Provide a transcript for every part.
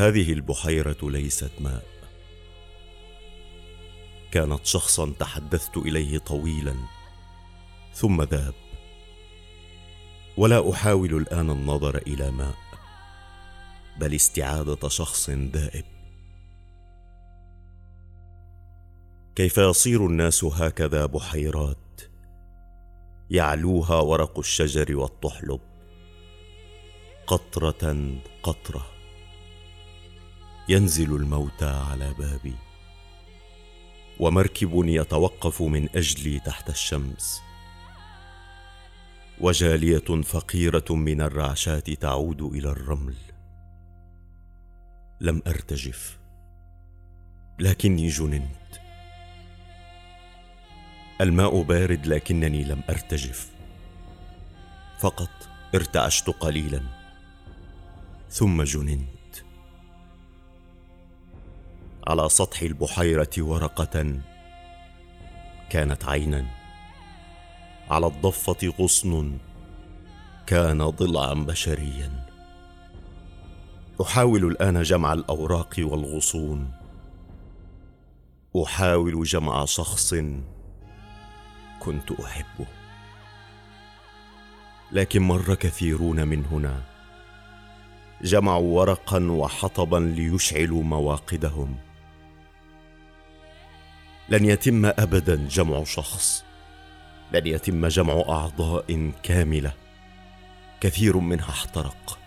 هذه البحيرة ليست ماء. كانت شخصا تحدثت إليه طويلا ثم ذاب. ولا أحاول الآن النظر إلى ماء بل استعادة شخص ذائب. كيف يصير الناس هكذا بحيرات؟ يعلوها ورق الشجر والطحلب. قطرة قطرة. ينزل الموتى على بابي. ومركب يتوقف من أجلي تحت الشمس. وجالية فقيرة من الرعشات تعود إلى الرمل. لم أرتجف. لكني جننت. الماء بارد لكنني لم أرتجف. فقط ارتعشت قليلا. ثم جننت. على سطح البحيرة ورقة. كانت عينا على الضفة غصن. كان ضلعا بشريا. أحاول الآن جمع الأوراق والغصون. أحاول جمع شخص كنت أحبه. لكن مر كثيرون من هنا. جمعوا ورقا وحطبا ليشعلوا مواقدهم. لن يتم ابدا جمع شخص لن يتم جمع أعضاء كاملة. كثير منها احترق.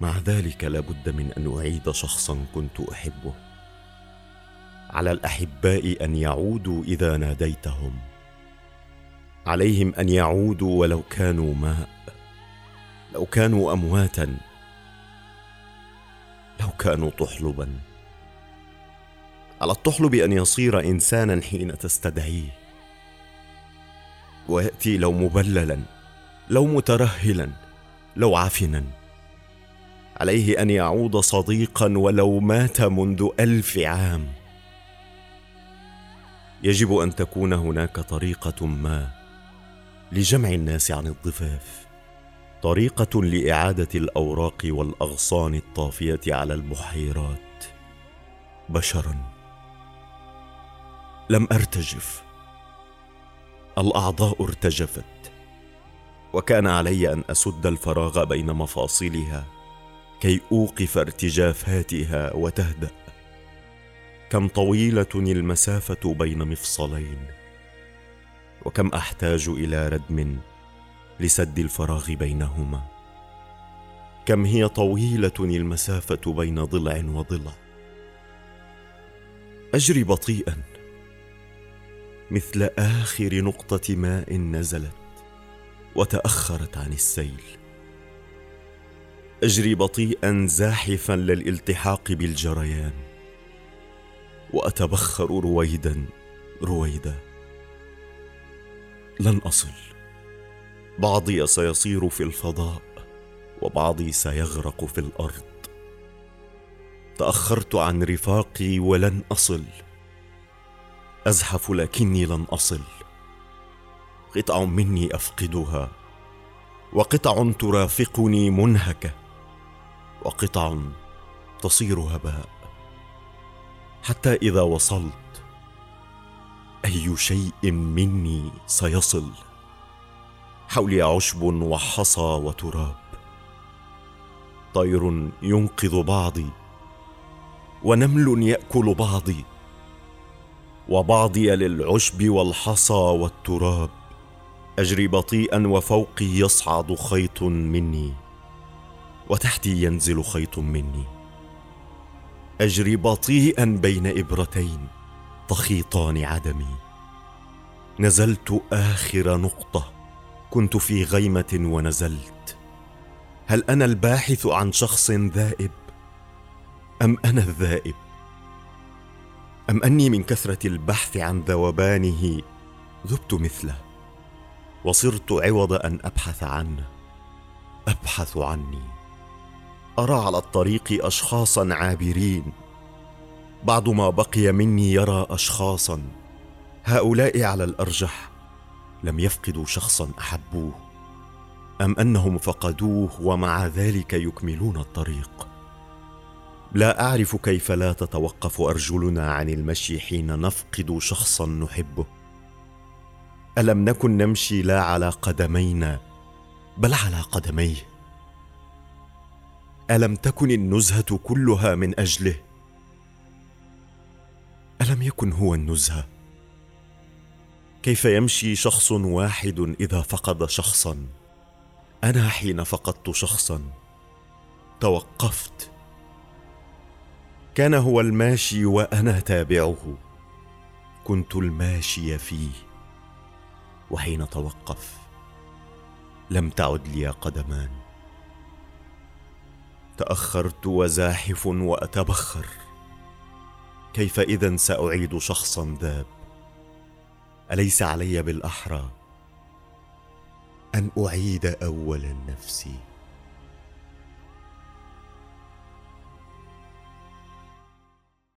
مع ذلك لابد من أن أعيد شخصا كنت أحبه. على الأحباء أن يعودوا إذا ناديتهم. عليهم أن يعودوا ولو كانوا ماء. لو كانوا امواتا. لو كانوا طحلبا. على الطحلب ان يصير إنسانا حين تستدعيه. ويأتي لو مبللا لو مترهلا لو عفنا. عليه أن يعود صديقا ولو مات منذ ألف عام. يجب أن تكون هناك طريقة ما لجمع الناس عن الضفاف. طريقة لإعادة الأوراق والأغصان الطافية على البحيرات بشرا. لم أرتجف. الأعضاء ارتجفت. وكان علي أن أسد الفراغ بين مفاصلها كي أوقف ارتجافاتها وتهدأ. كم طويلة المسافة بين مفصلين. وكم أحتاج إلى ردم لسد الفراغ بينهما. كم هي طويلة المسافة بين ضلع وضلع. أجري بطيئا. مثل آخر نقطة ماء نزلت وتأخرت عن السيل. أجري بطيئا زاحفا للالتحاق بالجريان وأتبخر رويدا رويدا. لن أصل. بعضي سيصير في الفضاء وبعضي سيغرق في الأرض. تأخرت عن رفاقي ولن أصل. أزحف لكني لن أصل. قطع مني أفقدها وقطع ترافقني منهكة وقطع تصير هباء. حتى إذا وصلت أي شيء مني سيصل. حولي عشب وحصى وتراب. طير ينقذ بعضي ونمل يأكل بعضي. وبعضي للعشب والحصى والتراب. أجري بطيئا وفوقي يصعد خيط مني وتحتي ينزل خيط مني. أجري بطيئا بين إبرتين تخيطان عدمي. نزلت آخر نقطة كنت في غيمة ونزلت. هل أنا الباحث عن شخص ذائب؟ أم أنا الذائب؟ أم أني من كثرة البحث عن ذوبانه ذبت مثله وصرت عوض أن أبحث عنه. أبحث عني. أرى على الطريق اشخاصا عابرين. بعض ما بقي مني يرى اشخاصا. هؤلاء على الأرجح. لم يفقدوا شخصا أحبوه. أم أنهم فقدوه ومع ذلك يكملون الطريق. لا أعرف كيف لا تتوقف أرجلنا عن المشي حين نفقد شخصا نحبه. ألم نكن نمشي لا على قدمينا بل على قدميه. ألم تكن النزهة كلها من أجله؟ ألم يكن هو النزهة؟ كيف يمشي شخص واحد إذا فقد شخصا؟ أنا حين فقدت شخصا. توقفت. كان هو الماشي وأنا تابعه. كنت الماشي فيه. وحين توقف لم تعد لي قدمان. تأخرت وزاحف وأتبخر. كيف اذا سأعيد شخصا ذاب أليس علي بالأحرى؟ أن أعيد اولا نفسي